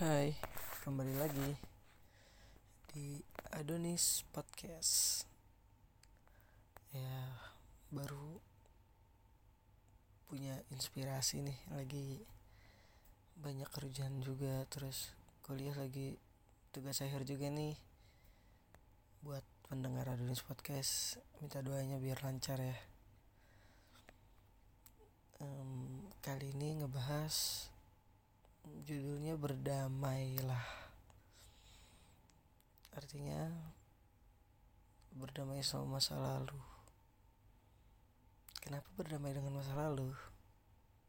Hai, kembali lagi di Adonis Podcast. Ya, baru punya inspirasi nih, lagi banyak kerjaan juga, terus kuliah lagi tugas akhir juga nih. Buat pendengar Adonis Podcast, minta doanya biar lancar ya. Um, kali ini ngebahas judulnya berdamailah. Artinya berdamai sama masa lalu. Kenapa berdamai dengan masa lalu?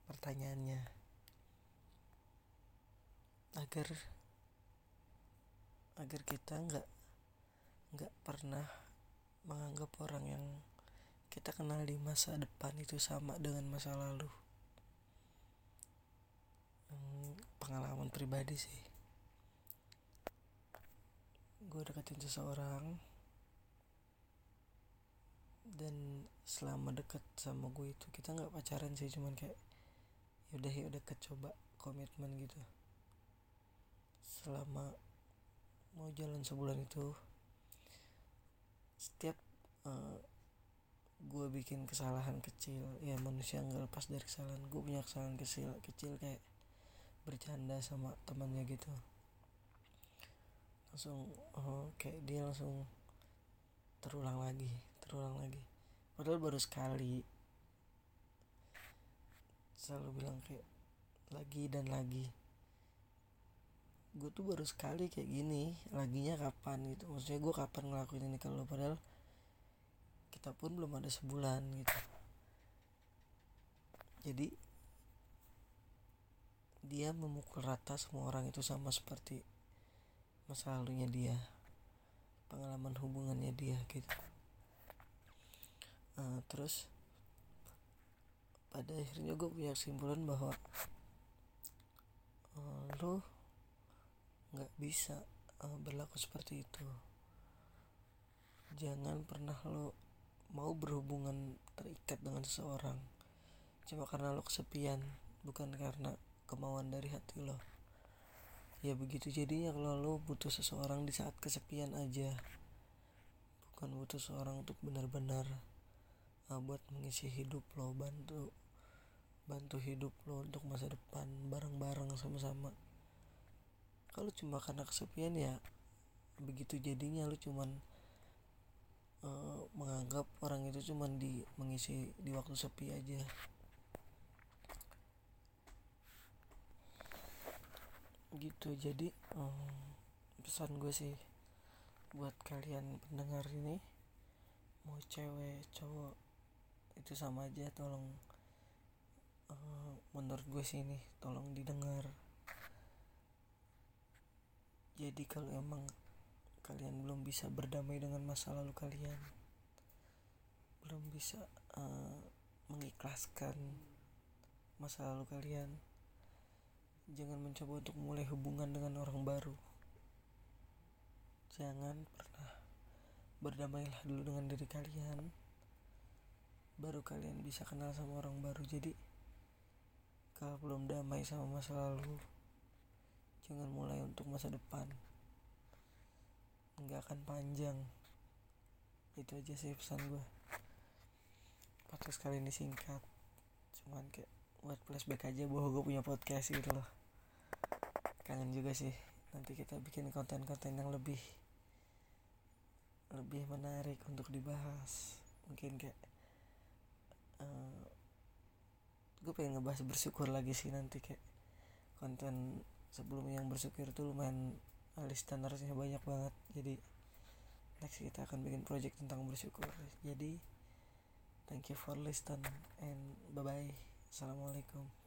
Pertanyaannya. Agar agar kita nggak nggak pernah menganggap orang yang kita kenal di masa depan itu sama dengan masa lalu hmm, pengalaman pribadi sih. Gue deketin seseorang dan selama deket sama gue itu kita nggak pacaran sih cuman kayak yaudah ya deket coba komitmen gitu. Selama mau jalan sebulan itu setiap uh, gue bikin kesalahan kecil ya manusia nggak lepas dari kesalahan gue punya kesalahan kecil kecil kayak bercanda sama temannya gitu. Langsung oh, kayak dia langsung terulang lagi terulang lagi. Padahal baru sekali. Selalu bilang kayak lagi dan lagi. Gue tuh baru sekali kayak gini laginya kapan gitu. Maksudnya gue kapan ngelakuin ini kalau padahal kita pun belum ada sebulan gitu. Jadi dia memukul rata semua orang itu sama seperti masa lalunya dia pengalaman hubungannya dia gitu. Uh, terus pada akhirnya gue punya kesimpulan bahwa uh, lo nggak bisa uh, berlaku seperti itu. Jangan pernah lo mau berhubungan terikat dengan seseorang cuma karena lo kesepian bukan karena kemauan dari hati lo. Ya begitu jadinya kalau lo butuh seseorang di saat kesepian aja. Bukan butuh seseorang untuk benar-benar uh, buat mengisi hidup lo bantu bantu hidup lo untuk masa depan bareng-bareng sama-sama. Kalau cuma karena kesepian ya begitu jadinya lo cuman uh, menganggap orang itu cuman di mengisi di waktu sepi aja gitu. Jadi um, pesan gue sih buat kalian pendengar ini mau cewek cowok itu sama aja tolong uh, menurut gue sih ini tolong didengar. Jadi kalau emang kalian belum bisa berdamai dengan masa lalu kalian belum bisa uh, mengikhlaskan masa lalu kalian Jangan mencoba untuk mulai hubungan dengan orang baru. Jangan pernah berdamailah dulu dengan diri kalian. Baru kalian bisa kenal sama orang baru. Jadi kalau belum damai sama masa lalu, jangan mulai untuk masa depan. Nggak akan panjang. Itu aja sih pesan gue. Podcast kali ini singkat. Cuman kayak buat flashback aja bahwa gue punya podcast gitu loh kangen juga sih. Nanti kita bikin konten-konten yang lebih lebih menarik untuk dibahas. Mungkin kayak uh, gue pengen ngebahas bersyukur lagi sih nanti kayak konten sebelum yang bersyukur tuh lumayan listenersnya banyak banget. Jadi next kita akan bikin project tentang bersyukur. Jadi thank you for listen and bye bye assalamualaikum